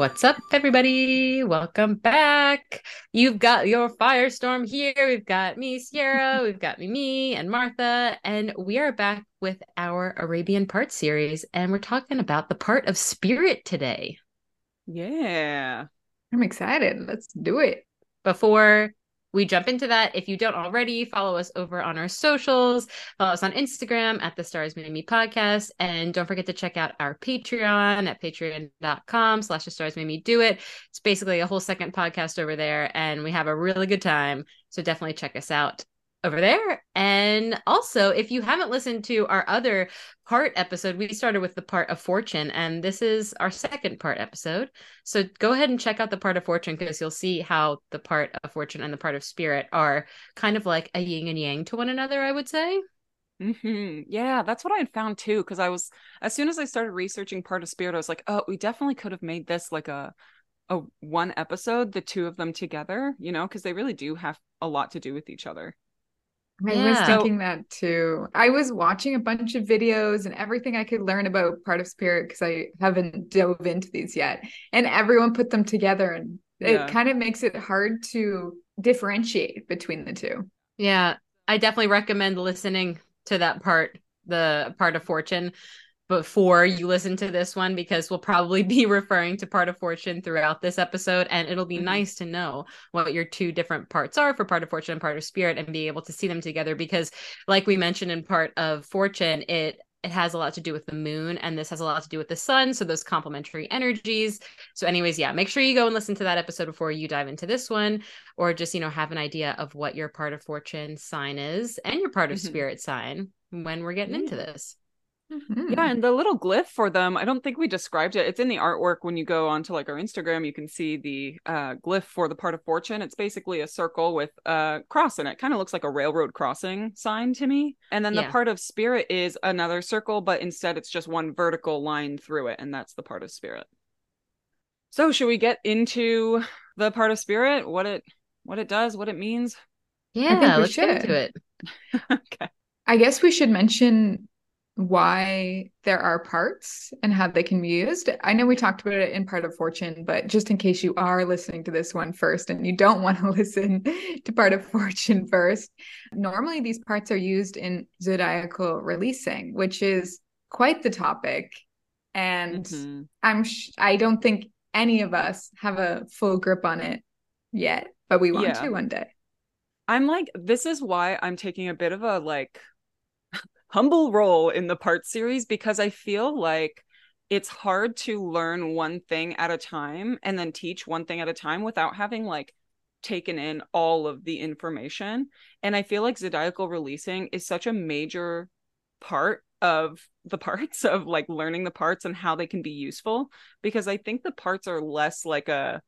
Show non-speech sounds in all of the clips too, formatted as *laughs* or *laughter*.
What's up, everybody? Welcome back. You've got your firestorm here. We've got me, Sierra. *laughs* We've got me, me, and Martha. And we are back with our Arabian part series. And we're talking about the part of spirit today. Yeah. I'm excited. Let's do it. Before we jump into that. If you don't already, follow us over on our socials. Follow us on Instagram at the Stars Made Me Podcast. And don't forget to check out our Patreon at patreon.com slash the stars made me do it. It's basically a whole second podcast over there, and we have a really good time. So definitely check us out over there. And also, if you haven't listened to our other part episode, we started with the part of fortune, and this is our second part episode. So go ahead and check out the part of fortune because you'll see how the part of fortune and the part of spirit are kind of like a yin and yang to one another, I would say. Mm-hmm. Yeah, that's what I had found too. Because I was, as soon as I started researching part of spirit, I was like, oh, we definitely could have made this like a, a one episode, the two of them together, you know, because they really do have a lot to do with each other. I yeah. was thinking that too. I was watching a bunch of videos and everything I could learn about part of spirit because I haven't dove into these yet. And everyone put them together and yeah. it kind of makes it hard to differentiate between the two. Yeah. I definitely recommend listening to that part, the part of fortune before you listen to this one because we'll probably *laughs* be referring to part of fortune throughout this episode and it'll be mm-hmm. nice to know what your two different parts are for part of fortune and part of spirit and be able to see them together because like we mentioned in part of fortune it it has a lot to do with the moon and this has a lot to do with the sun so those complementary energies so anyways yeah make sure you go and listen to that episode before you dive into this one or just you know have an idea of what your part of fortune sign is and your part of mm-hmm. spirit sign when we're getting into this Mm-hmm. Yeah, and the little glyph for them, I don't think we described it. It's in the artwork when you go onto like our Instagram, you can see the uh, glyph for the part of fortune. It's basically a circle with a cross in it. Kind of looks like a railroad crossing sign to me. And then the part of spirit is another circle, but instead it's just one vertical line through it, and that's the part of spirit. So, should we get into the part of spirit? What it what it does, what it means? Yeah, let's should. get into it. *laughs* okay. I guess we should mention why there are parts and how they can be used. I know we talked about it in part of Fortune, but just in case you are listening to this one first and you don't want to *laughs* listen to part of Fortune first, normally these parts are used in zodiacal releasing, which is quite the topic. And mm-hmm. I'm sh- I don't think any of us have a full grip on it yet, but we want yeah. to one day. I'm like, this is why I'm taking a bit of a like humble role in the part series because I feel like it's hard to learn one thing at a time and then teach one thing at a time without having like taken in all of the information. And I feel like zodiacal releasing is such a major part of the parts *laughs* of like learning the parts and how they can be useful because I think the parts are less like a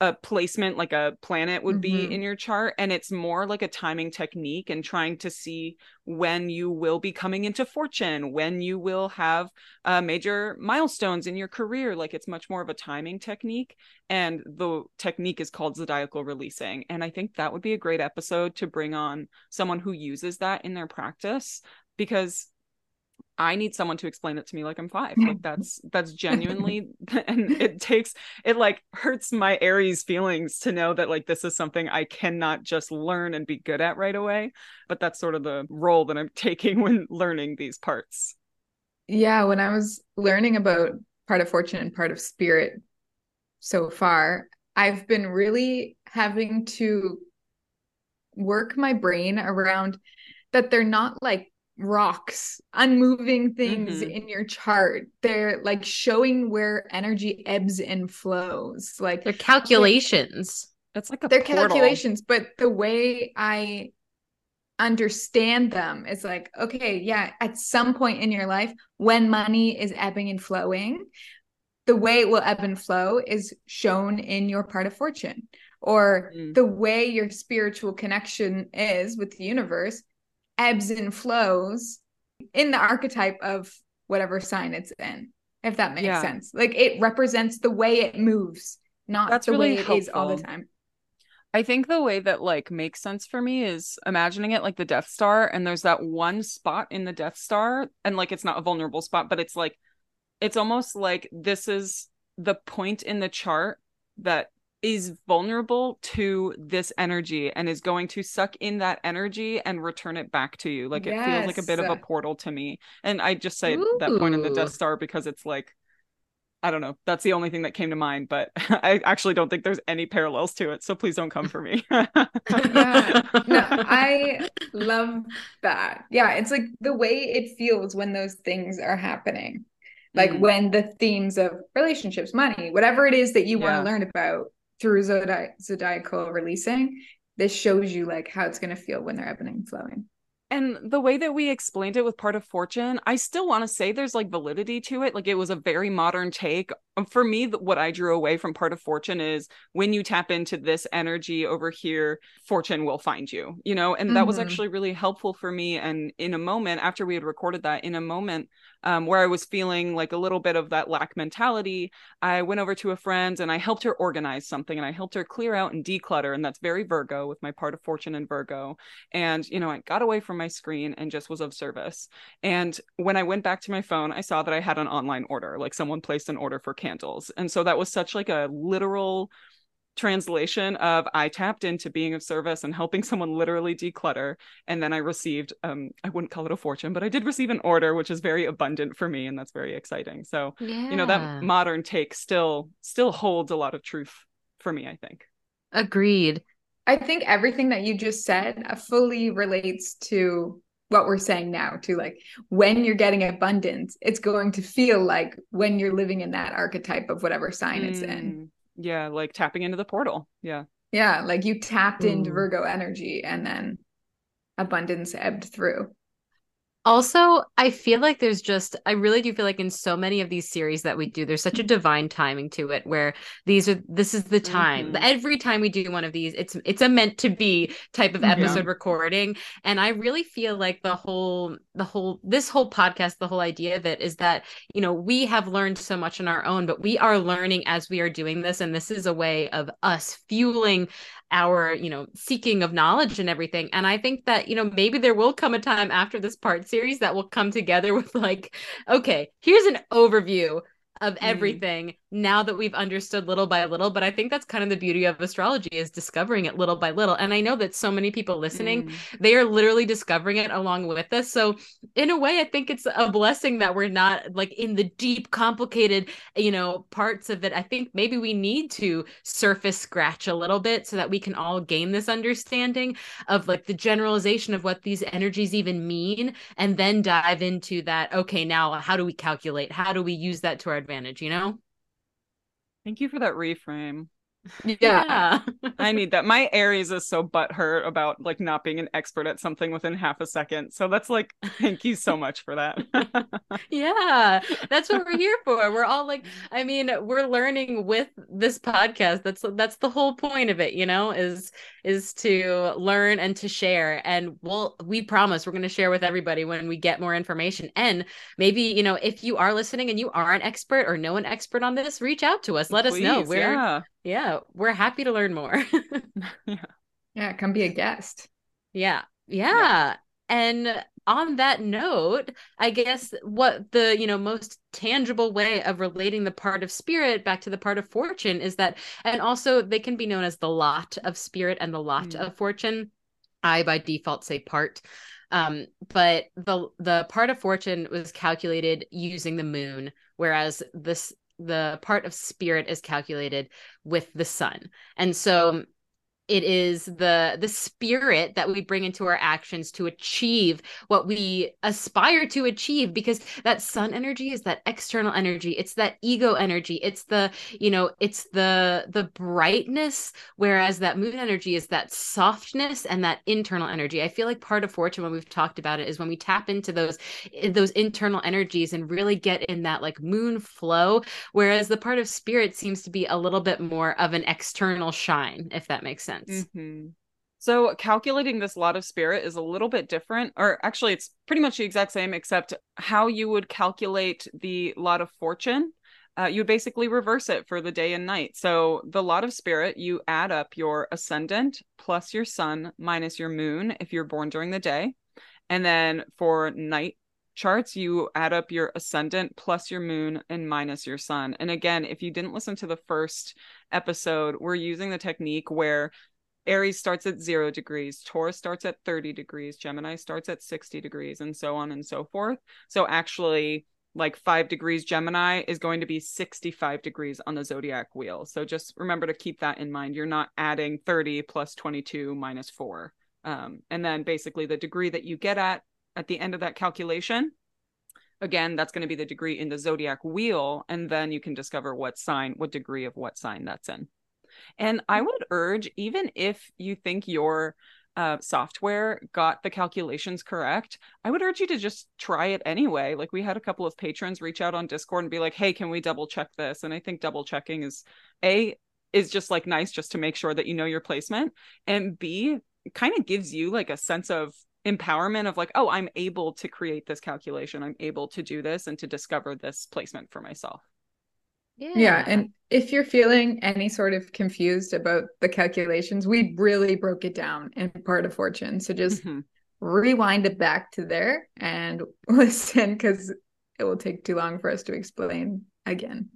a placement like a planet would be mm-hmm. in your chart and it's more like a timing technique and trying to see when you will be coming into fortune when you will have uh, major milestones in your career like it's much more of a timing technique and the technique is called zodiacal releasing and i think that would be a great episode to bring on someone who uses that in their practice because I need someone to explain it to me like I'm five. Like *laughs* that's that's genuinely *laughs* and it takes it like hurts my Aries feelings to know that like this is something I cannot just learn and be good at right away. But that's sort of the role that I'm *laughs* taking when learning these parts. Yeah, when I was learning about part of fortune and part of spirit so far, I've been really having to work my brain around that they're not like rocks, unmoving things mm-hmm. in your chart. They're like showing where energy ebbs and flows. Like they're calculations. It's like a they're portal. calculations, but the way I understand them is like, okay, yeah, at some point in your life, when money is ebbing and flowing, the way it will ebb and flow is shown in your part of fortune or mm. the way your spiritual connection is with the universe ebbs and flows in the archetype of whatever sign it's in if that makes yeah. sense like it represents the way it moves not That's the really way it helpful. is all the time I think the way that like makes sense for me is imagining it like the Death Star and there's that one spot in the Death Star and like it's not a vulnerable spot but it's like it's almost like this is the point in the chart that is vulnerable to this energy and is going to suck in that energy and return it back to you. Like it feels like a bit of a portal to me. And I just say that point in the Ooh. Death Star because it's like I don't know. That's the only thing that came to mind, but *laughs* I actually don't think there's any parallels to it. So please don't come for me. *laughs* Yeah. No, I love that. Yeah, it's like the way it feels when those things are happening. Like Mm. when the themes of relationships, money, whatever it is that you Yeah. want to learn about through zodi- zodiacal releasing, this shows you like how it's going to feel when they're ebbing and flowing. and the way that we explained it with part of fortune i still want to say there's like validity to it like it was a very modern take for me what i drew away from part of fortune is when you tap into this energy over here fortune will find you you know and that was Mhm. actually really helpful for me. And in a moment after we had recorded that in a moment um, where i was feeling like a little bit of that lack mentality i went over to a friend and i helped her organize something and i helped her clear out and declutter. And that's very virgo with my part of fortune and virgo. And you know i got away from my screen and just was of service. And when i went back to my phone i saw that i had an online order like someone placed an order for candles and so that was such like a literal translation of i tapped into being of service and helping someone literally declutter and then i received um i wouldn't call it a fortune but i did receive an order which is very abundant for me and that's very exciting so yeah. you know that modern take still still holds a lot of truth for me i think agreed. I think everything that you just said uh, fully relates to what we're saying now to like when you're getting abundance, it's going to feel like when you're living in that archetype of whatever sign it's in. Mm, yeah like tapping into the portal yeah Yeah, like you tapped into Virgo energy and then abundance ebbed through. Also, I feel like there's just, I really do feel like in so many of these series that we do, there's such a divine timing to it where these are, this is the time. Mhm. Every time we do one of these, it's, it's a meant to be type of Yeah. episode recording. And I really feel like the whole, the whole, this whole podcast, the whole idea of it is that, you know, we have learned so much on our own, but we are learning as we are doing this. And this is a way of us fueling our you know seeking of knowledge and everything. And i think that you know maybe there will come a time after this part series that will come together *laughs* with like okay here's an overview of mm-hmm. everything now that we've understood little by little but i think that's kind of the beauty of astrology is discovering it little by little. And i know that so many people listening Mm. they are literally discovering it along with us. So in a way i think it's a blessing that we're not like in the deep complicated you know parts of it. I think maybe we need to surface scratch a little bit so that we can all gain this understanding of like the generalization of what these energies even mean and then dive into that okay now how do we calculate? How do we use that to our advantage you know Thank you for that reframe. Yeah. *laughs* I need that. My Aries is so butthurt about like not being an expert at something within half a second. So that's like, *laughs* thank you so much for that. *laughs* yeah that's what we're here for we're all like i mean we're learning with this podcast that's that's the whole point of it you know is is to learn and to share and we'll we promise we're going to share with everybody when we get more information and maybe you know if you are listening and you are an expert or know an expert on this reach out to us let us know Please, we're yeah. Yeah. we're happy to learn more *laughs* *laughs* Yeah, come be a guest. Yeah. Yeah. And on that note, I guess what the, you know, most tangible way of relating the part of spirit back to the part of fortune is that and also they can be known as the lot of spirit and the lot Mm. of fortune. I by default say part. Um, but the the part of fortune was calculated using the moon, whereas this the part of spirit is calculated with the sun. And so mm-hmm. It is the the spirit that we bring into our actions to achieve what we aspire to achieve because that sun energy is that external energy. It's that ego energy. It's the you know it's the the brightness whereas that moon energy is that softness and that internal energy. I feel like part of fortune when we've talked about it is when we tap into those eh, those internal energies and really get in that like moon flow whereas the part of spirit seems to be a little bit more of an external shine if that makes sense Mhm. So calculating this lot of spirit is a little bit different, or actually, it's pretty much the exact same, except how you would calculate the lot of fortune. Uh, you would basically reverse it for the day and night. So the lot of spirit, you add up your ascendant plus your sun minus your moon if you're born during the day. And then for night charts, you add up your ascendant plus your moon and minus your sun. And again, if you didn't listen to the first episode, we're using the technique where Aries starts at zero degrees, Taurus starts at 30 degrees, Gemini starts at 60 degrees, and so on and so forth. So actually, like five degrees Gemini is going to be 65 degrees on the zodiac wheel. So just remember to keep that in mind. You're not adding 30 plus 22 minus four. Um, and then basically the degree that you get at at the end of that calculation, again, that's going to be the degree in the zodiac wheel. And then you can discover what sign, what degree of what sign that's in. And I would urge, even if you think your uh, software got the calculations correct, I would urge you to just try it anyway. Like we had a couple of patrons reach out on Discord and be like, "Hey, can we double check this?" And I think double checking is a is just like nice just to make sure that you know your placement, and b kind of gives you like a sense of empowerment of like, "Oh, I'm able to create this calculation. I'm able to do this and to discover this placement for myself." Yeah. yeah. And if you're feeling any sort of confused about the calculations, we really broke it down in part of fortune. So just mm-hmm. rewind it back to there and *laughs* listen because it will take too long for us to explain again.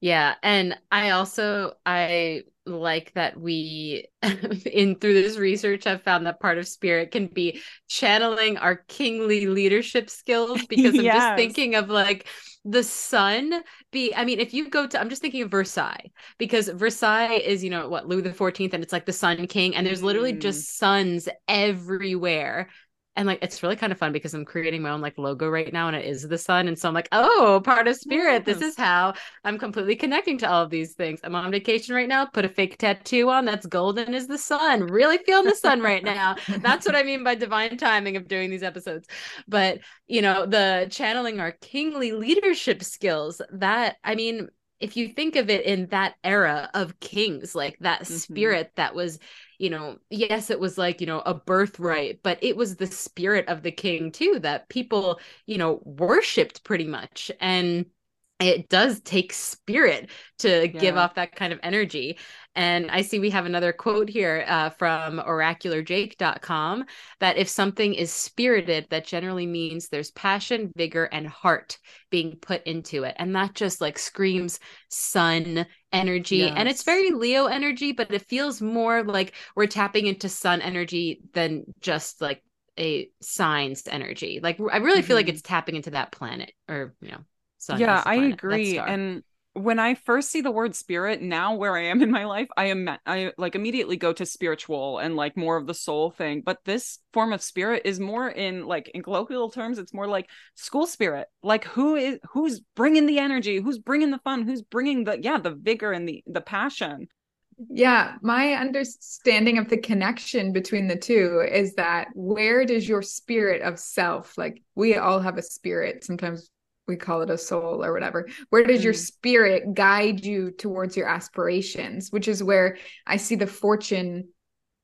Yeah. And I also I like that we *laughs* in through this research have found that part of spirit can be channeling our kingly leadership skills *laughs* because i'm just thinking of like the sun be i mean if you go to i'm just thinking of versailles because versailles is you know what louis the 14th and it's like the sun king and there's literally mm. just suns everywhere and like it's really kind of fun because I'm creating my own like logo right now and it is the sun. And so I'm like oh part of spirit. This is how I'm completely connecting to all of these things. I'm on vacation right now put a fake tattoo on that's golden is the sun really feeling the sun right *laughs* now. That's what I mean by divine timing of doing these episodes. But you know the channeling our kingly leadership skills that I mean if you think of it in that era of kings like that mm-hmm. spirit that was you know yes it was like you know a birthright but it was the spirit of the king too that people you know worshipped pretty much and it does take spirit to yeah. give off that kind of energy and I see we have another quote here uh, from oracularjake.com that if something is spirited, that generally means there's passion, vigor, and heart being put into it. And that just like screams sun energy. Yes. And it's very Leo energy, but it feels more like we're tapping into sun energy than just like a signs energy. Like I really mm-hmm. feel like mm-hmm. it's tapping into that planet or, you know, sun. Yeah, I agree. And when I first see the word spirit now where I am in my life, I am I like immediately go to spiritual and like more of the soul thing. But this form of spirit is more in like in colloquial terms, it's more like school spirit. Like who is who's bringing the energy, who's bringing the fun, who's bringing the yeah the vigor and the the passion. Yeah, my understanding of the connection between the two is that where does your spirit of self, like we all have a spirit, sometimes we call it a soul or whatever where does mm. your spirit guide you towards your aspirations which is where i see the fortune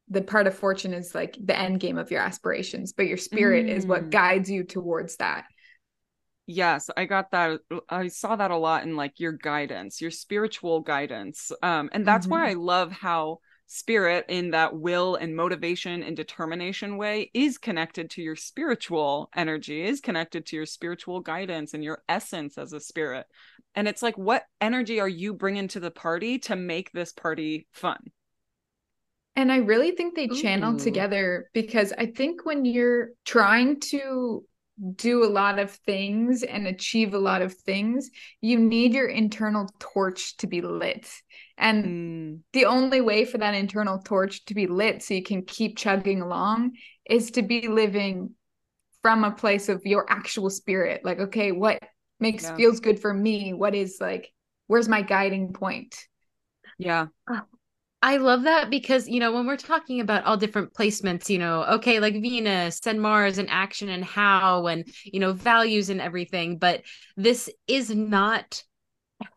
the part of fortune is like the end game of your aspirations but your spirit mm. is what mm. guides you towards that yes i got that i saw that a lot in like your guidance your spiritual guidance um and that's mm-hmm. why i love how spirit in that will and motivation and determination way is connected to your spiritual energy is connected to your spiritual guidance and your essence as a spirit and it's like what energy are you bringing to the party to make this party fun and i really think they channel Ooh. together because i think when you're trying to do a lot of things and achieve a lot of things you need your internal torch to be lit and mm. the only way for that internal torch to be lit so you can keep chugging along is to be living from a place of your actual spirit. Like, okay, what makes yeah. feels good for me? What is like, where's my guiding point? Yeah. I love that because, you know, when we're talking about all different placements, you know, okay, like Venus and Mars and action and how and, you know, values and everything, but this is not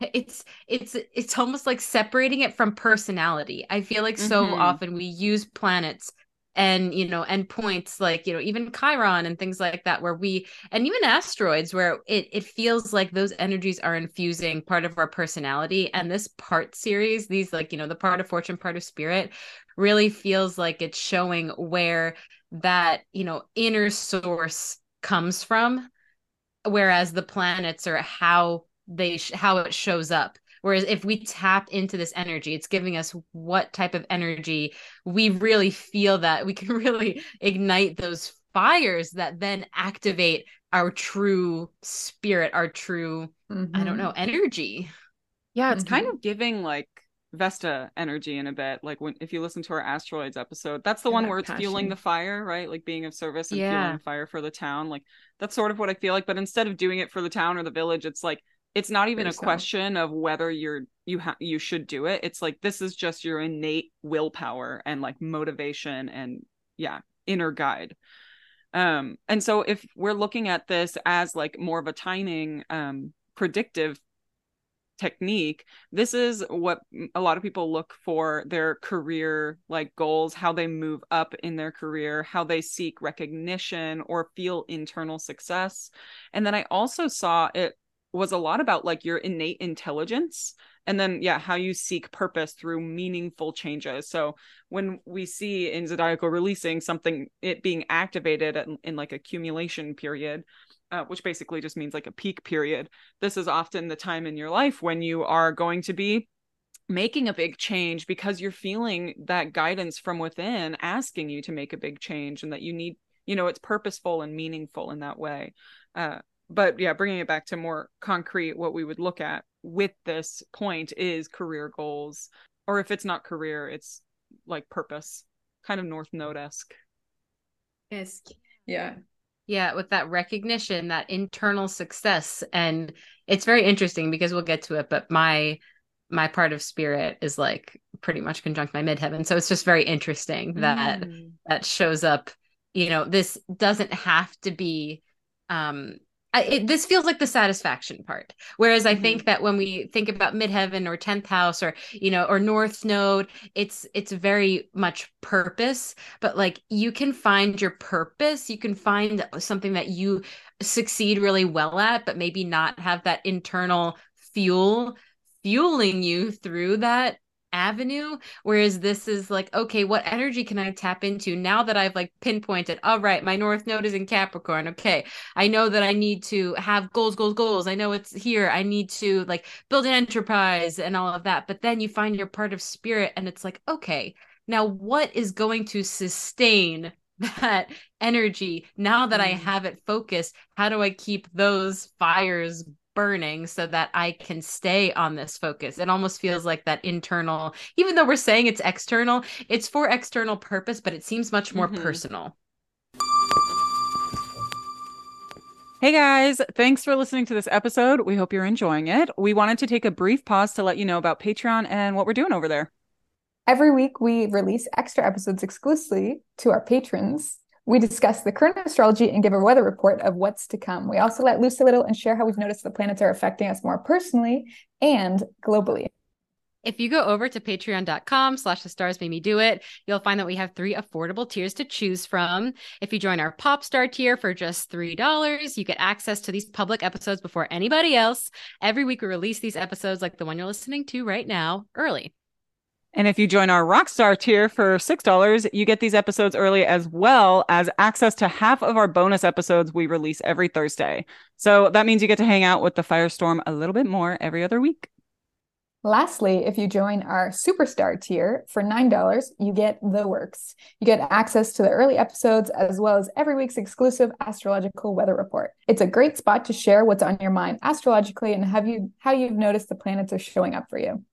*laughs* it's it's it's almost like separating it from personality i feel like so mm-hmm. often we use planets and you know endpoints like you know even chiron and things like that where we and even asteroids where it it feels like those energies are infusing part of our personality. And this part series these like you know the part of fortune part of spirit really feels like it's showing where that you know inner source comes from whereas the planets are how they sh- how it shows up whereas if we tap into this energy it's giving us what type of energy we really feel that we can *laughs* really ignite those fires that then activate our true spirit our true mm-hmm. i don't mm-hmm. know energy yeah it's mm-hmm. kind of giving like Vesta energy in a bit. Like when if you listen to our asteroids episode, that's the yeah, one where it's passion. fueling the fire, right? Like being of service and yeah. fueling fire for the town. Like that's sort of what I feel like. But instead of doing it for the town or the village, it's like it's not even a question of whether you're you have you should do it. It's like this is just your innate willpower and like motivation and yeah, inner guide. Um, and so if we're looking at this as like more of a timing um predictive technique this is what a lot of people look for their career like goals how they move up in their career how they seek recognition or feel internal success and then i also saw it was a lot about like your innate intelligence and then yeah how you seek purpose through meaningful changes so when we see in zodiacal releasing something it being activated in, in like accumulation period uh, which basically just means like a peak period. This is often the time in your life when you are going to be making a big change because you're feeling that guidance from within asking you to make a big change and that you need, you know, it's purposeful and meaningful in that way. Uh, but yeah, bringing it back to more concrete, what we would look at with this point is career goals, or if it's not career, it's like purpose, kind of North Node esque. Yes. Yeah. Yeah, with that recognition, that internal success. And it's very interesting because we'll get to it, but my my part of spirit is like pretty much conjunct my midheaven. So it's just very interesting that mm. that shows up. You know, this doesn't have to be um it, this feels like the satisfaction part. Whereas i mm-hmm. think that when we think about midheaven or 10th house or you know or north node it's it's very much purpose. But like you can find your purpose. You can find something that you succeed really well at but maybe not have that internal fuel fueling you through that avenue whereas this is like okay what energy can i tap into now that i've like pinpointed all right my north node is in capricorn okay. I know that i need to have goals goals goals. I know it's here. I need to like build an enterprise and all of that. But then you find your part of spirit and it's like okay now what is going to sustain *laughs* that energy now that i mm. have it focused? How do i keep those fires burning so that I can stay on this focus. It almost feels like that internal, even though we're saying it's external, it's for external purpose, but it seems much more mm-hmm. personal. Hey guys, thanks for listening to this episode. We hope you're enjoying it. We wanted to take a brief pause to let you know about Patreon and what we're doing over there. Every week, we release extra episodes exclusively to our patrons we discuss the current astrology and give a weather report of what's to come. We also let loose a little and share how we've noticed the planets are affecting us more personally and globally. If you go over to patreon.com slash the stars made me do it, you'll find that we have three affordable tiers to choose from. If you join our pop star tier for just $3, you get access to these public episodes before anybody else. Every week we release these episodes like the one you're listening to right now early. And if you join our Rockstar tier for $6, you get these episodes early as well as access to half of our bonus episodes we release every Thursday. So that means you get to hang out with the Firestorm a little bit more every other week. Lastly, if you join our Superstar tier for $9, you get the works. You get access to the early episodes as well as every week's exclusive astrological weather report. It's a great spot to share what's on your mind astrologically and have you how you've noticed the planets are showing up for you.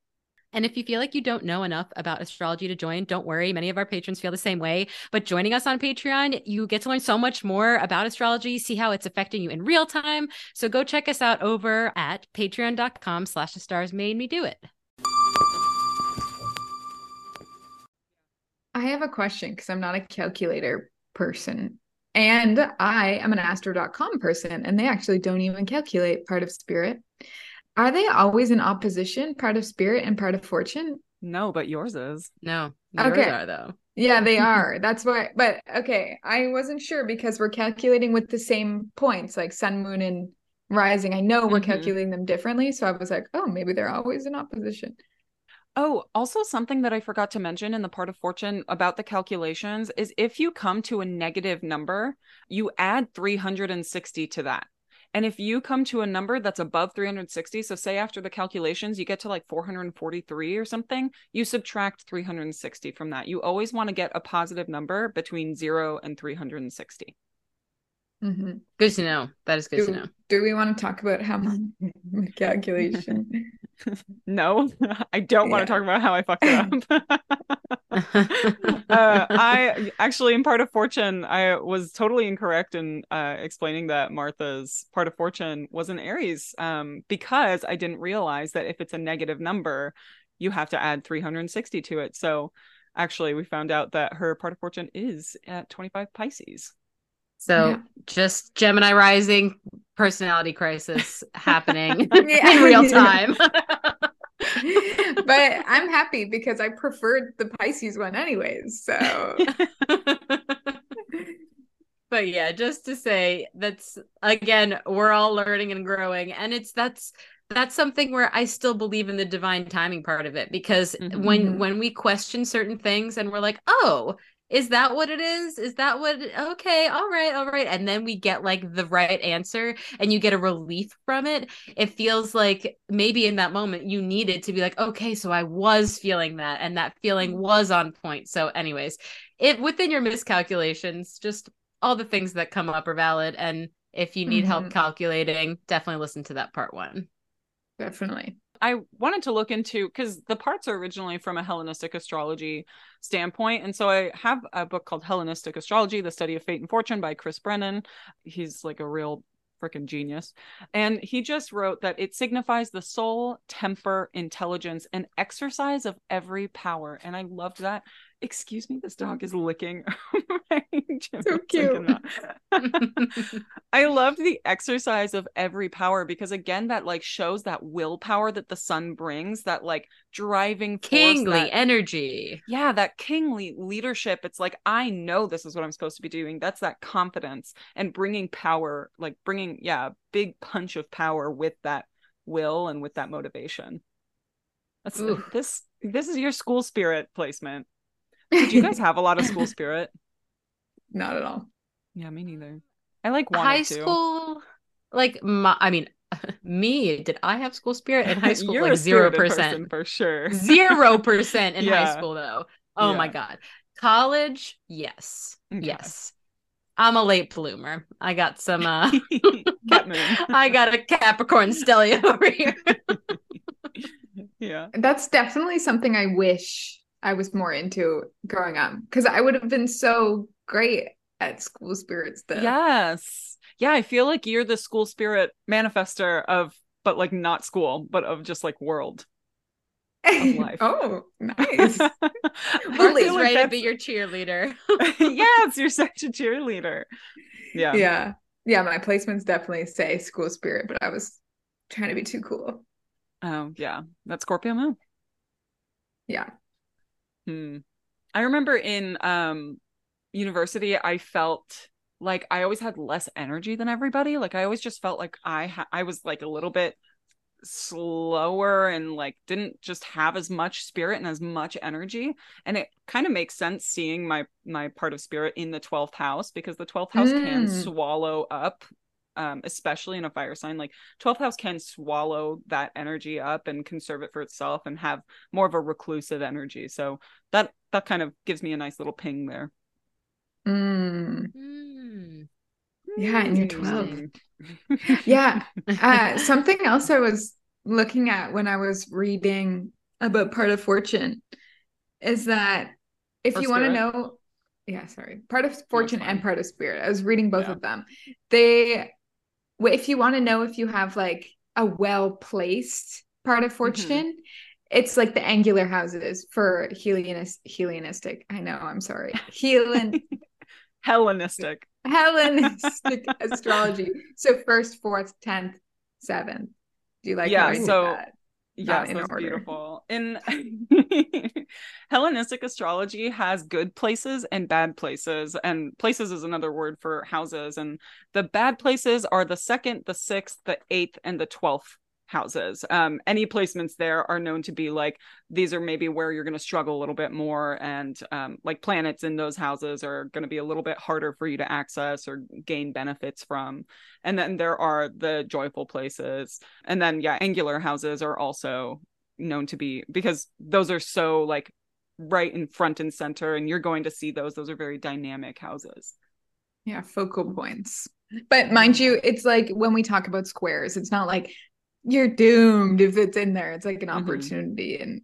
And if you feel like you don't know enough about astrology to join, don't worry. Many of our patrons feel the same way. But joining us on Patreon, you get to learn so much more about astrology, see how it's affecting you in real time. So go check us out over at patreon.com slash the stars made me do it. I have a question because I'm not a calculator person. And I am an astro.com person, and they actually don't even calculate part of spirit. Are they always in opposition, part of spirit and part of fortune? No, but yours is. No, yours okay. are though. Yeah, they *laughs* are. That's why. But okay, I wasn't sure because we're calculating with the same points, like sun, moon, and rising. I know we're mm-hmm. calculating them differently, so I was like, oh, maybe they're always in opposition. Oh, also something that I forgot to mention in the part of fortune about the calculations is if you come to a negative number, you add 360 to that. And if you come to a number that's above 360, so say after the calculations you get to like 443 or something, you subtract 360 from that. You always want to get a positive number between 0 and 360. Mm-hmm. Good to know. That is good Do, to know. do we want to talk about how much *laughs* calculation? *laughs* No, *laughs* I don't want Yeah. to talk about how I fucked it up. *laughs* uh, I actually, in part of fortune, I was totally incorrect in uh, explaining that Martha's part of fortune was an Aries um, because I didn't realize that if it's a negative number, you have to add 360 to it. So actually, we found out that her part of fortune is at 25 Pisces. So Yeah. just Gemini rising personality crisis happening *laughs* in real time. *laughs* but I'm happy because I preferred the Pisces one anyways. So *laughs* but yeah, just to say that's again, we're all learning and growing, and it's that's that's something where I still believe in the divine timing part of it because Mhm. when when we question certain things and we're like, oh, is that what it is? Is that what? Okay, all right, all right, and then we get like the right answer, and you get a relief from it. It feels like maybe in that moment you needed to be like, okay, so I was feeling that, and that feeling was on point. So, anyways, if within your miscalculations, just all the things that come up are valid. And if you need help Mhm. calculating, definitely listen to that part one. definitely. I wanted to look into because the parts are originally from a Hellenistic astrology standpoint. And so I have a book called Hellenistic Astrology, The Study of Fate and Fortune by Chris Brennan. He's like a real freaking genius. And he just wrote that it signifies the soul, temper, intelligence, and exercise of every power. And I loved that. Excuse me, this dog is licking. *laughs* So cute. *laughs* I loved the exercise of every power because again, that like shows that willpower that the sun brings, that like driving force, Kingly that- energy. yeah, that kingly leadership. It's like I know this is what I'm supposed to be doing. That's that confidence and bringing power, like bringing yeah, big punch of power with that will and with that motivation. That's Ooh. this. This is your school spirit placement. Did you guys *laughs* have a lot of school spirit? Not at all. Yeah, me neither. I like high to. school, like my, I mean, *laughs* me, did I have school spirit in high *laughs* school? Like zero percent. for sure. Zero percent in high school, though. Oh my God. College, yes. Okay. Yes. I'm a late bloomer. I got some, uh, moon. I got a Capricorn stellium over here. yeah. That's definitely something I wish I was more into growing up because I would have been so great at school spirits stuff. Yes. Yeah, I feel like you're the school spirit manifester of but like not school, but of just like world. of *laughs* life. oh, nice. *laughs* Feel like ready to be your cheerleader. *laughs* yes, you're such a cheerleader. Yeah. yeah. Yeah. My placements definitely say school spirit, but I was trying to be too cool. Oh, yeah. That's Scorpio moon. Yeah. Hmm. I remember in um university I felt like I always had less energy than everybody. Like I always just felt like I ha- I was like a little bit slower and like didn't just have as much spirit and as much energy and it kind of makes sense seeing my my part of spirit in the 12th house because the 12th house can Mm. swallow up um especially in a fire sign like 12th house can swallow that energy up and conserve it for itself and have more of a reclusive energy so that that kind of gives me a nice little ping there Mm. Hmm. Yeah, and you're 12. *laughs* Yeah. Uh, *laughs* something else I was looking at when I was reading about part of fortune is that if Or you want to know, yeah, sorry, part of fortune and part of spirit. I was reading both Yeah. of them. They, w- if you want to know if you have like a well placed part Mm-hmm. of fortune, it's like the angular houses for Hellenist, Hellenistic. I know, I'm sorry. Helen, *laughs* hellenistic Hellenistic *laughs* astrology. So first, fourth, tenth, seventh. Do you like Yeah, how I did so- that? Yes, that's order. beautiful. In *laughs* Hellenistic astrology has good places and bad places, and places is another word for houses. And the bad places are the second, the sixth, the eighth, and the twelfth houses. Um, any placements there are known to be like these are maybe where you're going to struggle a little bit more, and um, like planets in those houses are going to be a little bit harder for you to access or gain benefits from. And then there are the joyful places, and then yeah, angular houses are also known to be because those are so like right in front and center, and you're going to see those. Those are very dynamic houses. Yeah, focal points. But mind you, it's like when we talk about squares, it's not like you're doomed if it's in there. It's like an Mhm. opportunity and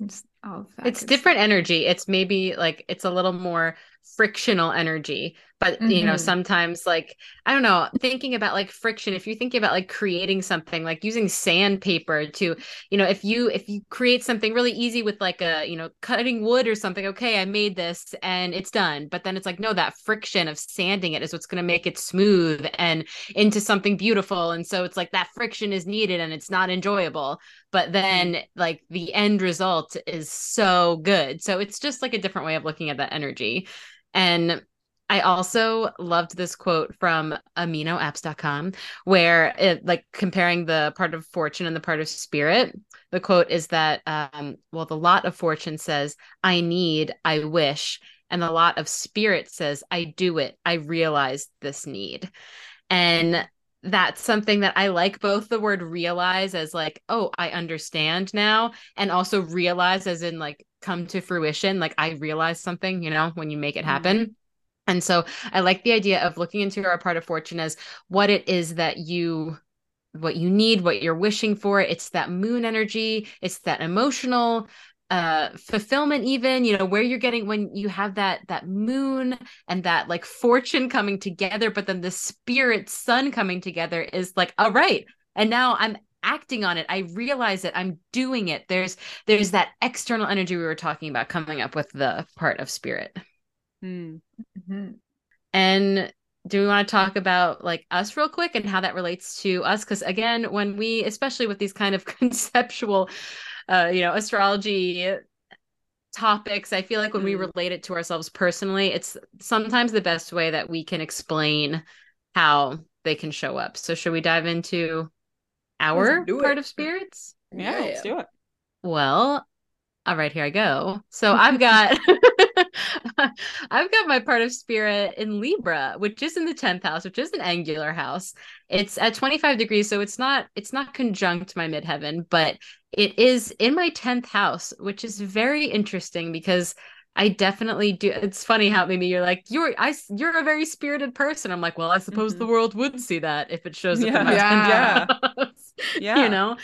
it's all of that it's different energy it's maybe like it's a little more frictional energy but you know Mhm. sometimes like i don't know thinking about like friction if you're thinking about like creating something like using sandpaper to you know if you if you create something really easy with like a you know cutting wood or something okay i made this and it's done but then it's like no that friction of sanding it is what's going to make it smooth and into something beautiful and so it's like that friction is needed and it's not enjoyable but then like the end result is so good so it's just like a different way of looking at that energy and I also loved this quote from aminoapps.com where it like comparing the part of fortune and the part of spirit. The quote is that um well the lot of fortune says I need, I wish, and the lot of spirit says I do it, I realize this need. And that's something that I like both the word realize as like, oh, I understand now, and also realize as in like come to fruition. Like I realize something, you know, when you make it happen. And so I like the idea of looking into our part of fortune as what it is that you what you need, what you're wishing for. It's that moon energy, it's that emotional uh fulfillment even you know where you're getting when you have that that moon and that like fortune coming together but then the spirit sun coming together is like all right and now i'm acting on it. I realize it. I'm doing it. There's there's that external energy we were talking about coming up with the part of spirit. Hmm. Mhm. and do we want to talk about like us real quick and how that relates to us? Because again, when we, especially with these kind of *laughs* conceptual, uh, you know, astrology topics, I feel like when we Mm. relate it to ourselves personally, it's sometimes the best way that we can explain how they can show up. So, should we dive into our part it. of spirits? Yeah, let's do it. Well, all right, here I go. So *laughs* I've got *laughs* *laughs* I've got my part of spirit in Libra, which is in the 10th house, which is an angular house. It's at 25 degrees, so it's not it's not conjunct my midheaven, but it is in my 10th house, which is very interesting because I definitely do. It's funny how maybe you're like you're I you're a very spirited person. I'm like, well, I suppose Mhm. the world would see that if it shows up Yeah. in my 10th Yeah. house. *laughs* Yeah. you know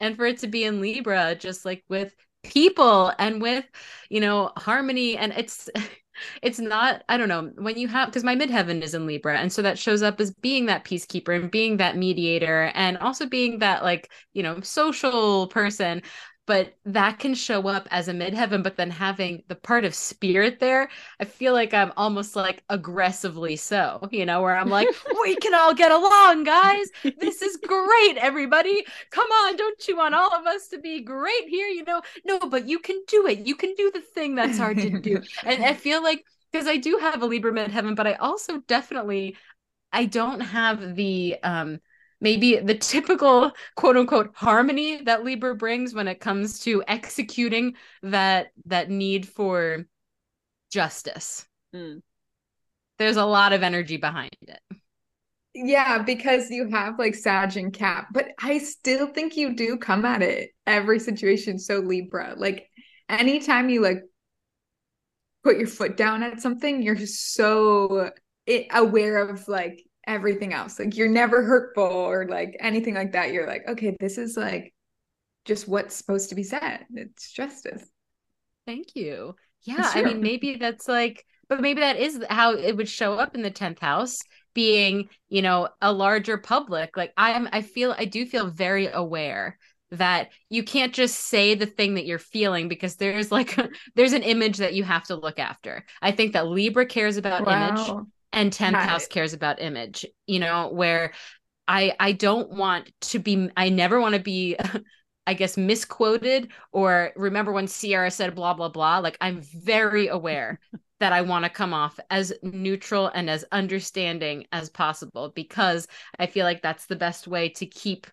and for it to be in libra just like with people and with you know harmony and it's *laughs* it's not i don't know when you have because my midheaven is in libra and so that shows up as being that peacekeeper and being that mediator and also being that like you know social person but that can show up as a midheaven but then having the part of spirit there i feel like i'm almost like aggressively so you know where i'm like *laughs* we can all get along guys. This is great everybody. Come on don't you want all of us to be great here? You know? No but you can do it. You can do the thing that's hard to do. And i feel like because i do have a libra midheaven but i also definitely i don't have the um maybe the typical quote unquote harmony that libra brings when it comes to executing that that need for justice Mm. there's a lot of energy behind it Yeah, because you have like Sag and Cap, but I still think you do come at it every situation so Libra. Like anytime you like put your foot down at something, you're so aware of like everything else. Like you're never hurtful or like anything like that. You're like, okay, this is like just what's supposed to be said. It's justice. Thank you. Yeah, I mean, maybe that's like, but maybe that is how it would show up in the 10th house, being, you know, a larger public. Like I'm, I feel, I do feel very aware that you can't just say the thing that you're feeling because there's like, *laughs* there's an image that you have to look after. I think that Libra cares about image Wow. And 10th Got house cares about image, you know, where I I don't want to be I never want to be *laughs* I guess misquoted or remember when Sierra said blah blah blah like I'm very aware *laughs* that I want to come off as neutral and as understanding as possible because I feel like that's the best way to keep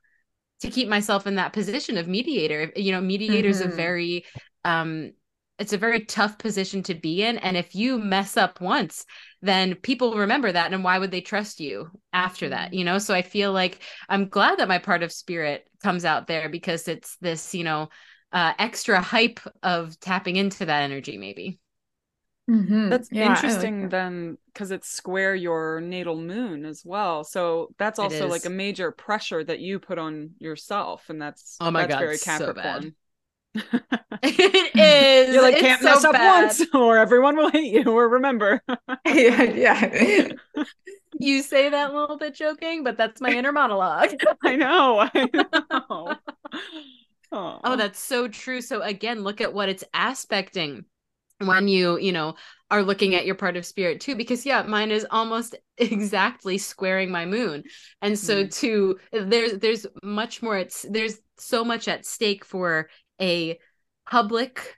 to keep myself in that position of mediator. You know, mediator is Mhm. a very um it's a very tough position to be in and if you mess up once then people remember that and why would they trust you after that you know so i feel like i'm glad that my part of spirit comes out there because it's this you know uh extra hype of tapping into that energy maybe Mhm. That's Yeah, I like interesting that. then because it's square your natal moon as well. So that's also like a major pressure that you put on yourself. And that's Oh my that's God, very so bad. *laughs* *laughs* It is you like can't so mess up bad. once *laughs* or everyone will hate you or remember. yeah, yeah. you say that a little bit joking but that's my inner monologue I know. I know. Oh, that's so true. So again, look at what it's aspecting when you, you know, are looking at your part of spirit too because yeah, mine is almost exactly squaring my moon. And so Mm. to there's there's much more it's there's so much at stake for a public,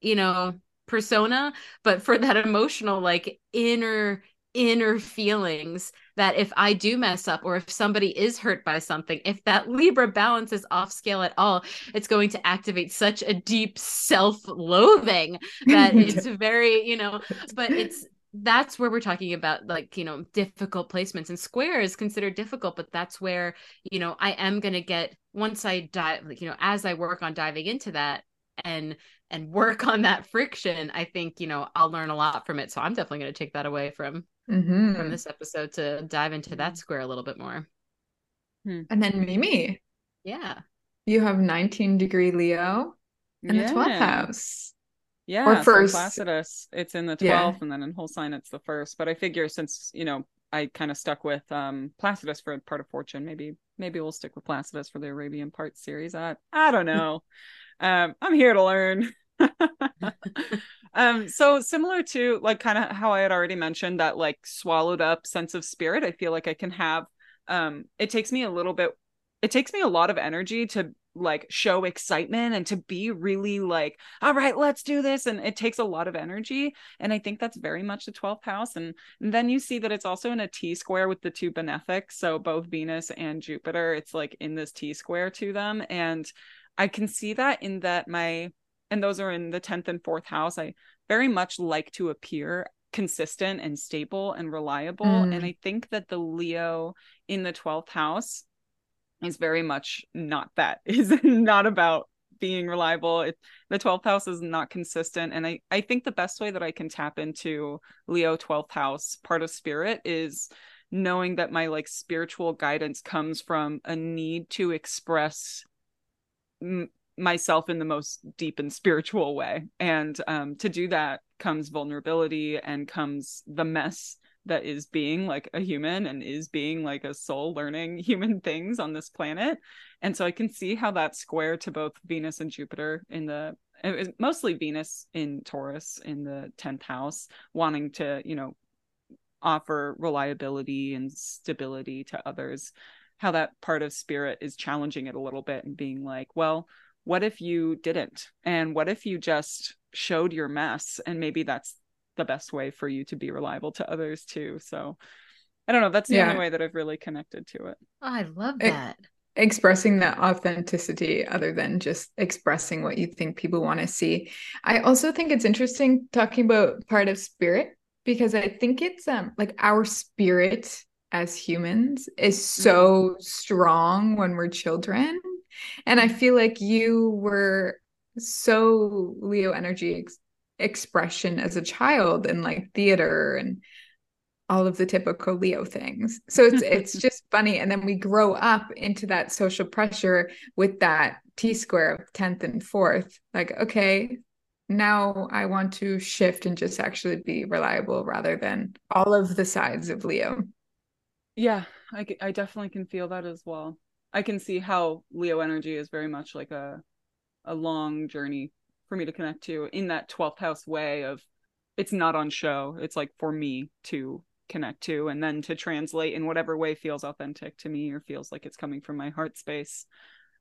you know, persona, but for that emotional like inner inner feelings that if I do mess up or if somebody is hurt by something, if that Libra balance is off scale at all, it's going to activate such a deep self-loathing that *laughs* it's very, you know, but it's that's where we're talking about like, you know, difficult placements and square is considered difficult, but that's where, you know, I am going to get once I dive, like, you know, as I work on diving into that and and work on that friction, I think, you know, I'll learn a lot from it. So I'm definitely going to take that away from Mhm. from this episode to dive into that square a little bit more. And then Mimi, Yeah. you have 19 degree Leo in the 12th house. Yeah, Or so first. Placidus, it's in the 12th Yeah. and then in whole sign it's the first. But I figure since, you know, I kind of stuck with um Placidus for part of fortune, maybe maybe we'll stick with Placidus for the Arabian part series. I I don't *laughs* know. um I'm here to learn. *laughs* um so similar to like kind of how I had already mentioned that like swallowed up sense of spirit, I feel like I can have um it takes me a little bit it takes me a lot of energy to like show excitement and to be really like all right let's do this and it takes a lot of energy and i think that's very much the 12th house and, and then you see that it's also in a t square with the two benefics so both venus and jupiter it's like in this t square to them and i can see that in that my and those are in the 10th and 4th house i very much like to appear consistent and stable and reliable Mm. and i think that the leo in the 12th house is very much not that *laughs* is not about being reliable. It, the 12th house is not consistent and I, I think the best way that i can tap into leo 12th house part of spirit is knowing that my like spiritual guidance comes from a need to express m- myself in the most deep and spiritual way. And um, to do that comes vulnerability and comes the mess that is being like a human and is being like a soul learning human *laughs* things on this planet. And so i can see how that's square to both venus and jupiter in the mostly venus in taurus in the 10th house wanting to you know offer reliability and stability to others how that part of spirit is challenging it a little bit and being like well what if you didn't? And what if you just showed your mess and maybe that's the best way for you to be reliable to others too so i don't know that's the Yeah. only way that i've really connected to it Oh, I love It- that. expressing that authenticity other than just expressing what you think people want to see. I also think it's interesting talking about part of spirit because I think it's um like our spirit as humans is so strong when we're children. And I feel like you were so Leo energy ex- expression as a child in like theater and all of the typical Leo things. So it's it's *laughs* just funny. And then we grow up into that social pressure with that T square of 10th and 4th. Like, okay, now I want to shift and just actually be reliable rather than all of the sides of Leo. yeah I, I definitely can feel that as well i can see how leo energy is very much like a a long journey for me to connect to in that 12th house way of it's not on show it's like for me to connect to and then to translate in whatever way feels authentic to me or feels like it's coming from my heart space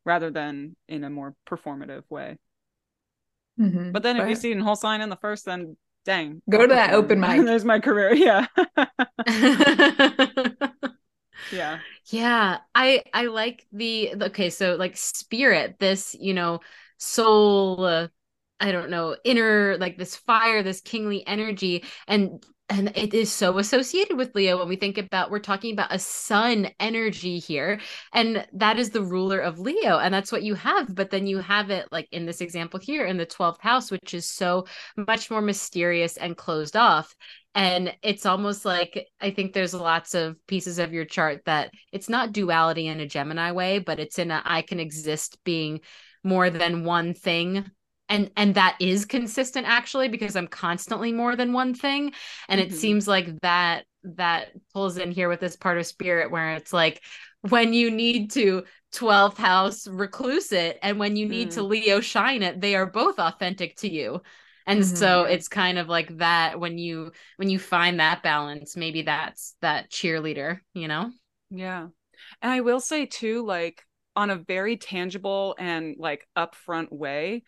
rather than in a more performative way Mhm. but then if you But- see in whole sign in the first then dang Go to that open *laughs* mic. there's my career *laughs* yeah *laughs* Yeah. Yeah. I I like the okay, so like spirit, this, you know, soul uh, I don't know, inner like this fire, this kingly energy. And and it is so associated with Leo when we think about we're talking about a sun energy here. And that is the ruler of Leo and that's what you have. But then you have it like in this example here in the 12th house which is so much more mysterious and closed off. And it's almost like I think there's lots of pieces of your chart that it's not duality in a Gemini way but it's in a I can exist being more than one thing and and that is consistent actually because i'm constantly more than one thing. And mm-hmm. it seems like that that pulls in here with this part of spirit where it's like when you need to 12th house recluse it and when you need mm. to leo shine it they are both authentic to you. And mm-hmm, so it's kind of like that when you when you find that balance maybe that's that cheerleader you know? Yeah. And i will say too like on a very tangible and like upfront way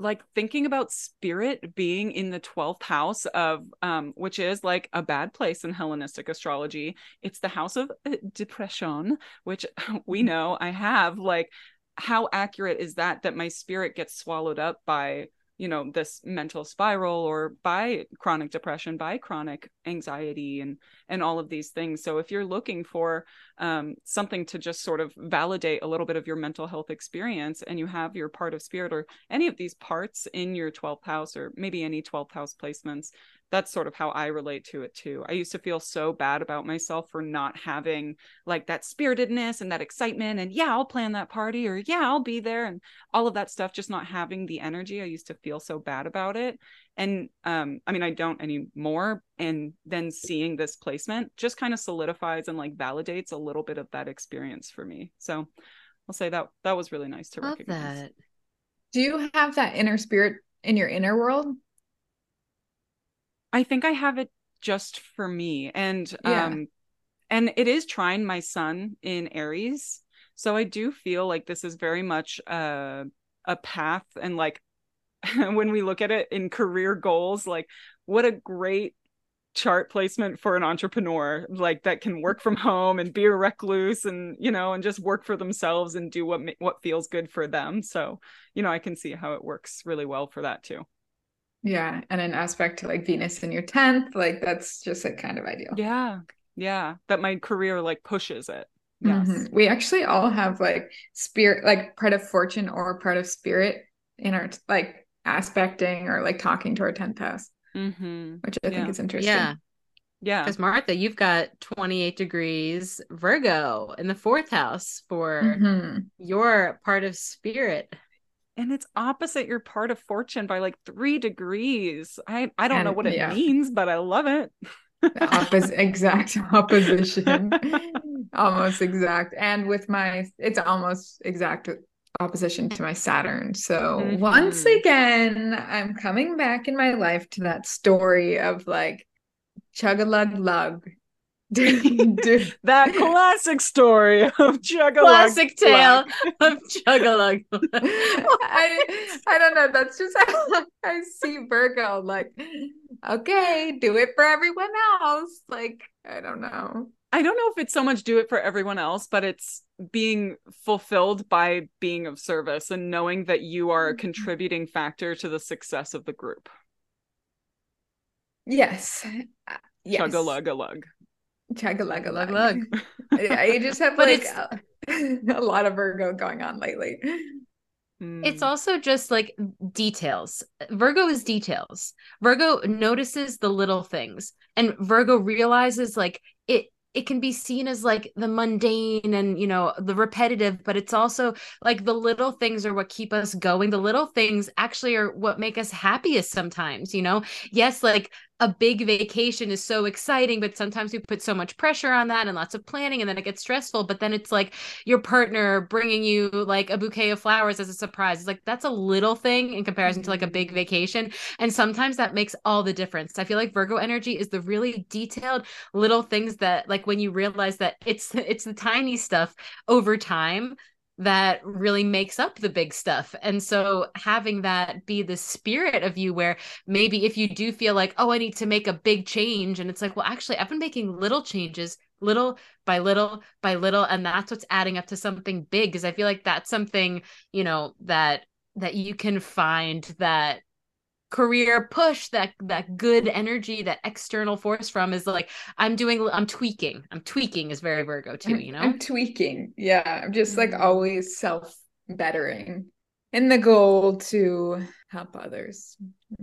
like thinking about spirit being in the 12th house of um which is like a bad place in hellenistic astrology it's the house of uh, depression which *laughs* we mm-hmm. know i have like how accurate is that that my spirit gets swallowed up by you know this mental spiral or by chronic depression by chronic anxiety and and all of these things so if you're looking for um, something to just sort of validate a little bit of your mental health experience and you have your part of spirit or any of these parts in your 12th house or maybe any 12th house placements that's sort of how I relate to it too. I used to feel so bad about myself for not having like that spiritedness and that excitement and yeah, I'll plan that party or yeah, I'll be there and all of that stuff just not having the energy. I used to feel so bad about it. And um I mean I don't anymore and then seeing this placement just kind of solidifies and like validates a little bit of that experience for me. So I'll say that that was really nice to Love recognize. That. Do you have that inner spirit in your inner world? I think I have it just for me. And yeah. um and it is trining my sun in Aries. So I do feel like this is very much a a path and like *laughs* when we look at it in career goals, like what a great chart placement for an entrepreneur like that can work from home and be a recluse and you know and just work for themselves and do what what feels good for them so you know i can see how it works really well for that too yeah. And an aspect to like Venus in your 10th, like that's just like kind of ideal. Yeah. Yeah. That my career like pushes it. Yes. Mm-hmm. We actually all have like spirit, like part of fortune or part of spirit in our like aspecting or like talking to our 10th house, mm-hmm. which I yeah. think is interesting. Yeah. Yeah. Because Martha, you've got 28 degrees Virgo in the fourth house for mm-hmm. your part of spirit and it's opposite your part of fortune by like three degrees. I I don't and, know what it yeah. means, but I love it. opposite *laughs* exact opposition. *laughs* almost exact. And with my it's almost exact opposition to my Saturn. So mm-hmm. once again, I'm coming back in my life to that story of like chug a lug lug *laughs* that classic story of Chugalug. Classic tale of Chugalug. *laughs* I, I don't know. That's just how *laughs* I see Virgo. Like, okay, do it for everyone else. Like, I don't know. I don't know if it's so much do it for everyone else, but it's being fulfilled by being of service and knowing that you are a mm-hmm. contributing factor to the success of the group. Yes. yes. Chug a lug a lug. Chug a lug a lug lug. I just have *laughs* like a, *laughs* a lot of Virgo going on lately. It's also just like details. Virgo is details. Virgo notices the little things and Virgo realizes like it can be seen as like the mundane and you know the repetitive but it's also like the little things are what keep us going. The little things actually are what make us happiest sometimes you know? Yes like a big vacation is so exciting, but sometimes we put so much pressure on that and lots of planning, and then it gets stressful. But then it's like your partner bringing you like a bouquet of flowers as a surprise. It's like that's a little thing in comparison to like a big mm-hmm. vacation. And sometimes that makes all the difference. I feel like Virgo energy is the really detailed little things that like when you realize that it's it's the tiny stuff over time that really makes up the big stuff. And so having that be the spirit of you, where maybe if you do feel like, oh, I need to make a big change, and it's like, well, actually, I've been making little changes little by little by little and that's what's adding up to something big because i feel like that's something you know that that you can find that career push that that good energy that external force from is like i'm doing i'm tweaking. I'm tweaking is very virgo too you know? I'm tweaking. Yeah i'm just like mm-hmm. always self bettering in the goal to help others.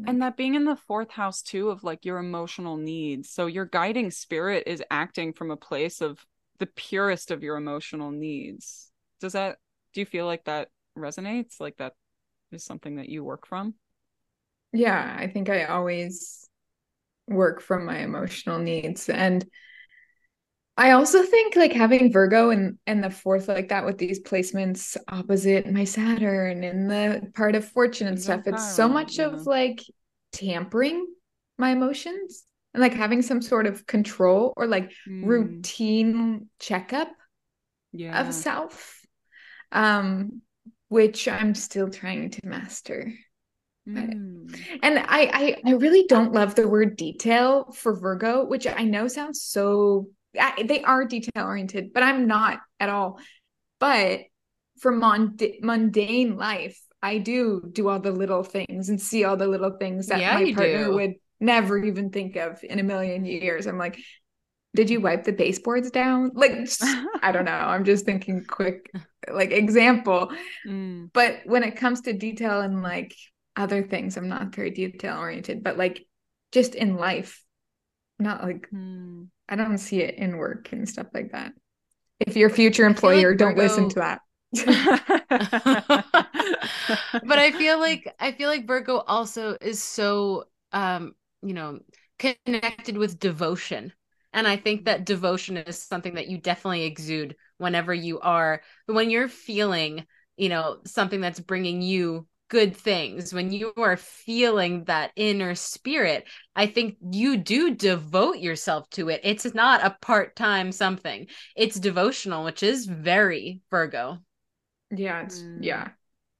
And that being in the fourth house too of like your emotional needs. So your guiding spirit is acting from a place of the purest of your emotional needs. Does that do you feel like that resonates? Like that is something that you work from yeah i think i always work from my emotional needs and i also think like having virgo and and the fourth like that with these placements opposite my saturn and the part of fortune and stuff it's so much yeah. of like tampering my emotions and like having some sort of control or like mm. routine checkup yeah. of self um which i'm still trying to master Mm. And I, I I really don't love the word detail for Virgo, which I know sounds so I, they are detail oriented, but I'm not at all. But for mund- mundane life, I do do all the little things and see all the little things that yeah, my partner do. would never even think of in a million years. I'm like, did you wipe the baseboards down? Like, I don't know. I'm just thinking quick, *laughs* like example. Mm. But when it comes to detail and like other things i'm not very detail oriented but like just in life not like hmm. i don't see it in work and stuff like that. If your future employer like don't Virgo... listen to that. *laughs* But i feel like i feel like virgo also is so um you know connected with devotion. And i think that devotion is something that you definitely exude whenever you are. When you're feeling you know something that's bringing you good things, when you are feeling that inner spirit, I think you do devote yourself to it. It's not a part time something, it's devotional, which is very Virgo. Yeah, it's, mm. yeah.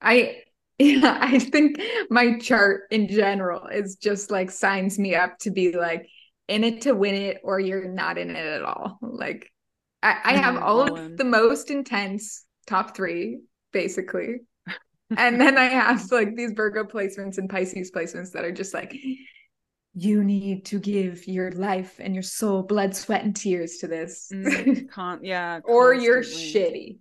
I *laughs* yeah, I think my chart in general is just like signs me up to be like in it to win it or you're not in it at all. Like I, I have all of the most intense top three, basically and then I have like these Virgo placements and Pisces placements that are just like, you need to give your life and your soul, blood, sweat, and tears to this. Mm, *laughs* con- yeah. or you're shitty.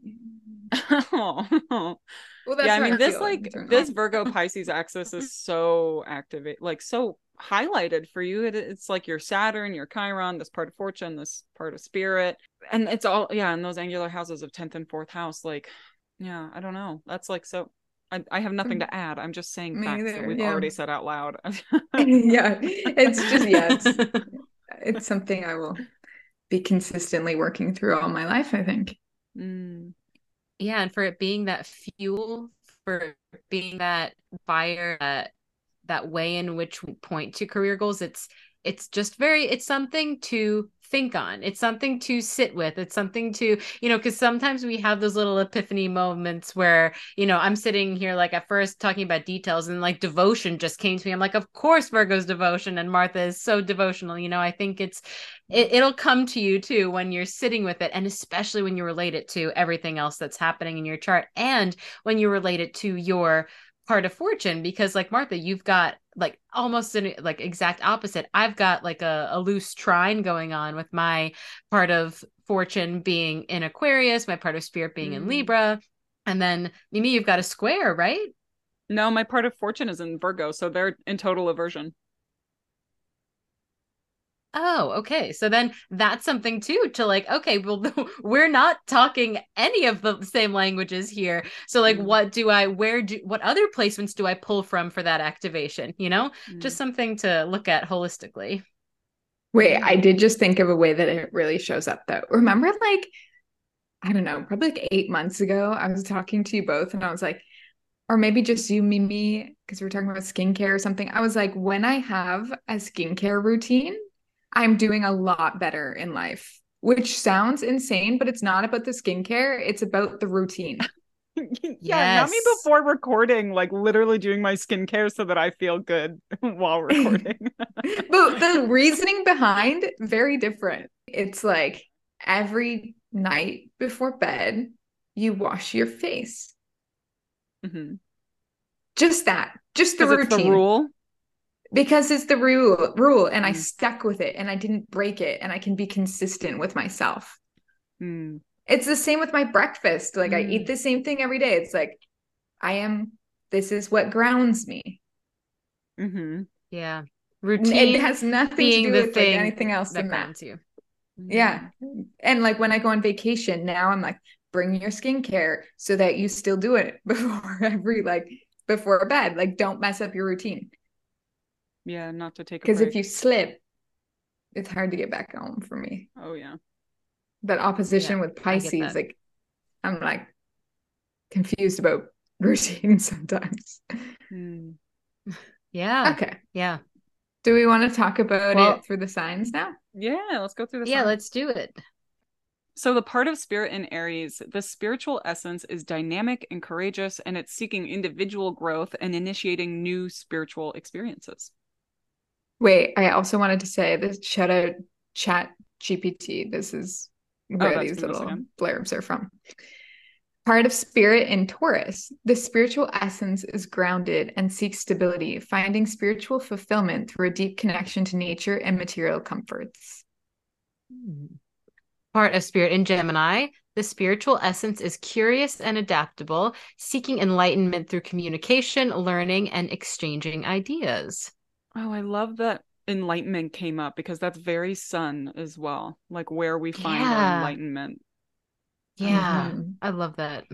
oh. *laughs* Well, yeah, I mean, this like this Virgo Pisces axis is so activate, like so highlighted for you. It, it's like your Saturn, your Chiron, this part of fortune, this part of spirit, and it's all yeah, and those angular houses of tenth and fourth house. Like, yeah, I don't know. That's like so I, I, have nothing to add. I'm just saying Me facts either, that we've yeah. already said out loud. *laughs* yeah, it's just yeah, it's, *laughs* it's, something I will be consistently working through all my life. I think. Mm. Yeah, and for it being that fuel, for being that fire, that that way in which we point to career goals, it's it's just very it's something to think on. It's something to sit with. It's something to, you know, because sometimes we have those little epiphany moments where, you know, I'm sitting here like at first talking about details and like devotion just came to me. I'm like, of course Virgo's devotion and Martha is so devotional. You know, I think it's it, it'll come to you too when you're sitting with it and especially when you relate it to everything else that's happening in your chart and when you relate it to your part of fortune because like martha you've got like almost an like exact opposite. I've got like a, a loose trine going on with my part of fortune being in aquarius my part of spirit being mm. in libra and then mimi you've got a square right? No my part of fortune is in virgo so they're in total aversion Oh, okay. So then that's something too to like, okay, well, *laughs* we're not talking any of the same languages here. So, like, mm. what do I, where do, what other placements do I pull from for that activation? You know, mm. just something to look at holistically. Wait, I did just think of a way that it really shows up though. Remember, like, I don't know, probably like eight months ago, I was talking to you both and I was like, or maybe just you, Mimi, because we were talking about skincare or something. I was like, when I have a skincare routine, I'm doing a lot better in life, which sounds insane, but it's not about the skincare. It's about the routine. *laughs* yeah, not me before recording, like literally doing my skincare so that I feel good *laughs* while *laughs* recording. but the reasoning behind very different. It's like every night before bed, you wash your face. Mhm. Just that. Just the 'Cause it's routine. the rule. Because it's the rule rule and I Mm. stuck with it and I didn't break it and I can be consistent with myself. Mm. It's the same with my breakfast. Like I Mm. eat the same thing every day. It's like I am this is what grounds me. hmm Yeah. Routine It has nothing to do the with like anything else that than that. grounds you. Yeah. And like when I go on vacation, now I'm like, bring your skincare so that you still do it *laughs* before every like before bed. Like don't mess up your routine. Yeah, not to take Because if you slip, it's hard to get back home for me. Oh yeah. That opposition Yeah, with Pisces, like I'm like confused about *laughs* routine sometimes. Mm. Yeah. Okay. Yeah. Do we want to talk about Well- it through the signs now? Yeah, let's go through the Yeah, signs. let's do it. So, the part of spirit in Aries, the spiritual essence is dynamic and courageous, and it's seeking individual growth and initiating new spiritual experiences. Wait, I also wanted to say this shout out chat GPT. This is where Oh, these little blurbs are from. Part of spirit in Taurus, the spiritual essence is grounded and seeks stability, finding spiritual fulfillment through a deep connection to nature and material comforts. Hmm. Part of spirit in Gemini, the spiritual essence is curious and adaptable, seeking enlightenment through communication, learning, and exchanging ideas. Oh, I love that enlightenment came up because that's very sun as well, like where we find our enlightenment. Yeah, Mhm. I love that.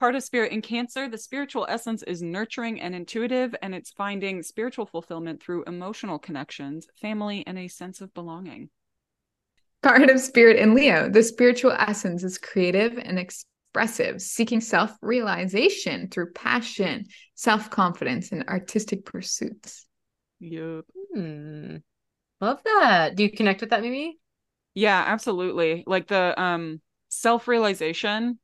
Part of spirit in Cancer, the spiritual essence is nurturing and intuitive, and it's finding spiritual fulfillment through emotional connections, family, and a sense of belonging. Part of spirit in Leo, the spiritual essence is creative and expressive, seeking self realization through passion, self confidence, and artistic pursuits. Yup. Hmm. Love that. Do you connect with that, Mimi? Yeah, absolutely. Like the um self-realization,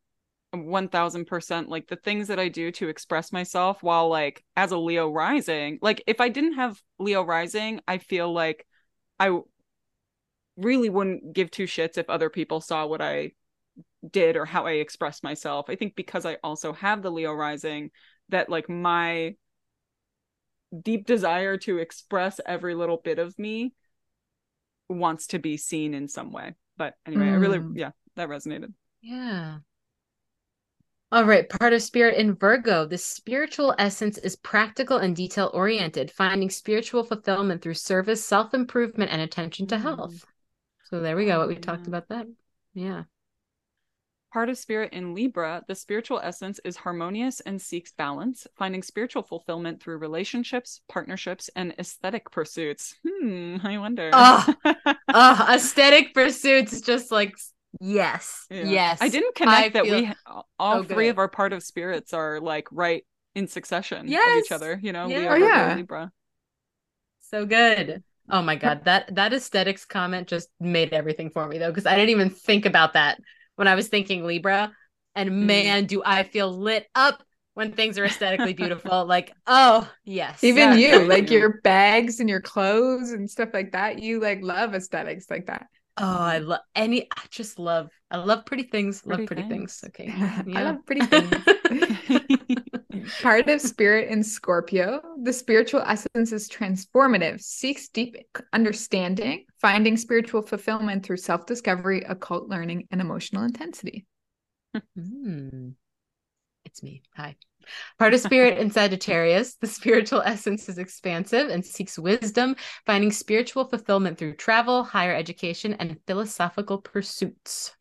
1000%, like the things that I do to express myself while like as a Leo rising, like if I didn't have Leo rising, I feel like I really wouldn't give two shits if other people saw what I did or how I expressed myself. I think because I also have the Leo rising that like my deep desire to express every little bit of me wants to be seen in some way. But anyway, I really, Mm. yeah, that resonated. Yeah. All right, part of spirit in Virgo, the spiritual essence is practical and detail oriented, finding spiritual fulfillment through service, self improvement, and attention to Mm. health. So there we go. What we talked about that. Yeah. Part of spirit in Libra, the spiritual essence is harmonious and seeks balance, finding spiritual fulfillment through relationships, partnerships, and aesthetic pursuits. Hmm, I wonder. Oh, Oh, *laughs* aesthetic pursuits, just like yes, Yeah. yes. I didn't connect that feel we all so three good. of our part of spirits are like right in succession of each other, you know, Yeah. Leo, Oh, yeah. Libra. so good. Oh my god, that that aesthetics comment just made everything for me though, because I didn't even think about that when I was thinking Libra. And Mm. man, do I feel lit up when things are aesthetically *laughs* beautiful. Like, oh yes. Even Yeah, you, *laughs* like your bags and your clothes and stuff like that, you like love aesthetics like that. Oh, I love any I just love I love pretty things. Pretty love pretty things. things. Okay. *laughs* I love pretty things. *laughs* Part of spirit in Scorpio, the spiritual essence is transformative, seeks deep understanding, finding spiritual fulfillment through self discovery, occult learning, and emotional intensity. Hmm. It's me. Hi. Part of spirit *laughs* in Sagittarius, the spiritual essence is expansive and seeks wisdom, finding spiritual fulfillment through travel, higher education, and philosophical pursuits.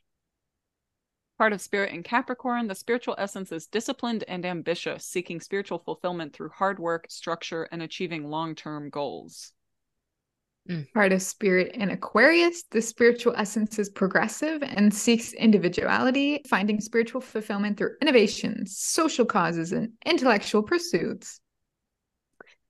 Part of spirit in Capricorn, the spiritual essence is disciplined and ambitious, seeking spiritual fulfillment through hard work, structure, and achieving long term goals. Part of spirit in Aquarius, the spiritual essence is progressive and seeks individuality, finding spiritual fulfillment through innovation, social causes, and intellectual pursuits.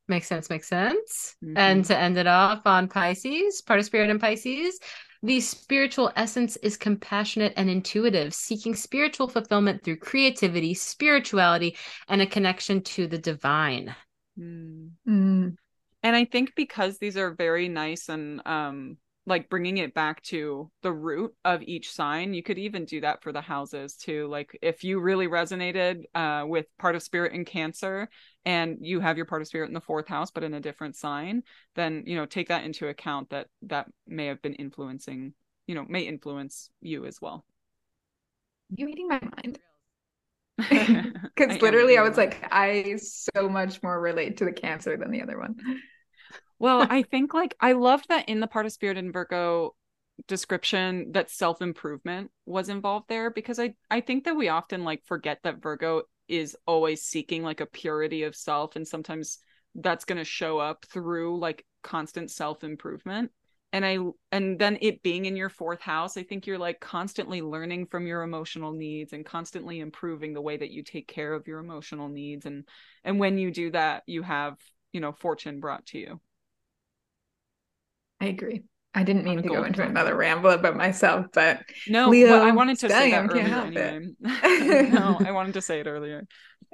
Makes sense, makes sense. And Mhm. to end it off on Pisces, part of spirit in Pisces, The spiritual essence is compassionate and intuitive, seeking spiritual fulfillment through creativity, spirituality, and a connection to the divine. Mm. Mm. And I think because these are very nice and um like bringing it back to the root of each sign, you could even do that for the houses too. Like if you really resonated uh with part of spirit in Cancer and you have your part of spirit in the fourth house but in a different sign, then you know, take that into account that that may have been influencing, you know, may influence you as well. You reading my mind? *laughs* *laughs* Because literally, I was like, I so much more relate to the cancer than the other one. Well, *laughs* I think like I loved that in the part of spirit and Virgo description that self-improvement was involved there because I I think that we often like forget that Virgo is always seeking like a purity of self and sometimes that's going to show up through like constant self-improvement. And I and then it being in your fourth house, I think you're like constantly learning from your emotional needs and constantly improving the way that you take care of your emotional needs and and when you do that, you have, you know, fortune brought to you. I agree. I didn't mean to go into timeline. another ramble about myself, but No, Leo, but I wanted to say that earlier it. anyway. *laughs* no, I wanted to say it earlier.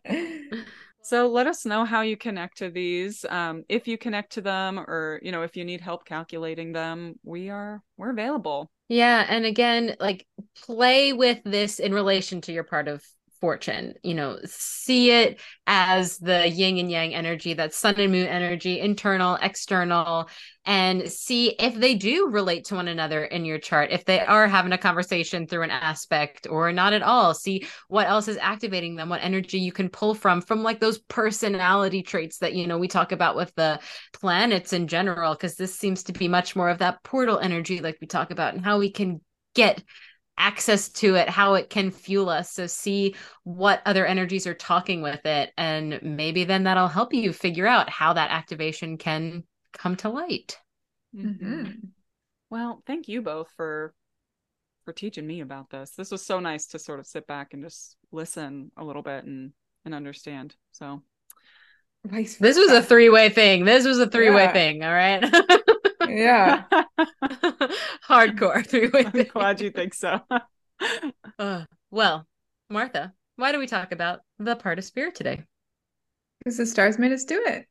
*laughs* So let us know how you connect to these. Um, if you connect to them or, you know, if you need help calculating them, we are we're available. Yeah, and again, like play with this in relation to your part of fortune. You know, see it as the yin and yang energy, that sun and moon energy, internal, external, and see if they do relate to one another in your chart. If they are having a conversation through an aspect or not at all, see what else is activating them, what energy you can pull from from like those personality traits that you know we talk about with the planets in general because this seems to be much more of that portal energy like we talk about and how we can get access to it how it can fuel us so see what other energies are talking with it and maybe then that'll help you figure out how that activation can come to light Mhm. Well, thank you both for for teaching me about this. This was so nice to sort of sit back and just listen a little bit and and understand. So this was a three-way thing this was a three-way Yeah. thing all right *laughs* Yeah. *laughs* hardcore three-way *laughs* I'm glad you think so. *laughs* Uh, well martha why do we talk about the part of spirit today Because the stars made us do it.